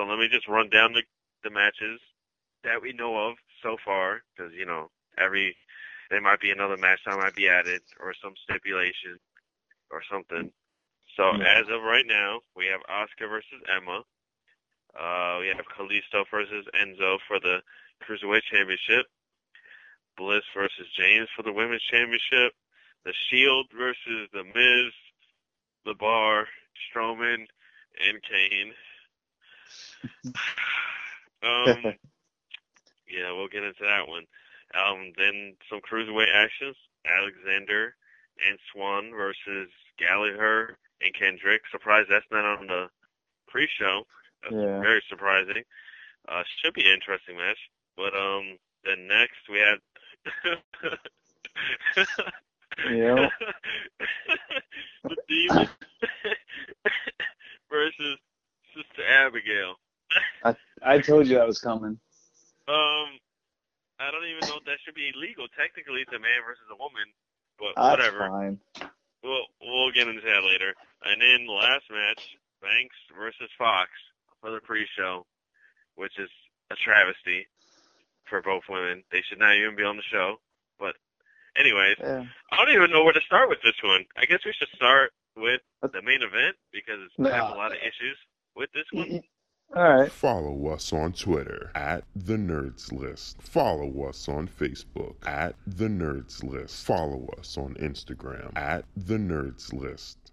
So let me just run down the the matches that we know of so far, because you know every there might be another match that might be added or some stipulation or something. So Yeah. as of right now, we have Asuka versus Emma. Uh, we have Kalisto versus Enzo for the Cruiserweight Championship. Bliss versus James for the Women's Championship. The Shield versus The Miz, The Bar, Strowman, and Kane. um, yeah, we'll get into that one. Um, then some cruiserweight actions: Alexander and Swann versus Gallagher and Kendrick. Surprised that's not on the pre-show. That's Yeah. very surprising. Uh, should be an interesting match. But um, then next we had. Yeah. the demon versus Sister Abigail. I told you that was coming. Um, I don't even know if that should be illegal. Technically, it's a man versus a woman, but That's whatever. fine. We'll we'll get into that later. And then the last match, Banks versus Fox for the pre-show, which is a travesty for both women. They should not even be on the show. But anyways, Yeah. I don't even know where to start with this one. I guess we should start with the main event because I have a lot of issues with this one. All right. Follow us on Twitter at The Nerds List. Follow us on Facebook at The Nerds List. Follow us on Instagram at The Nerds List.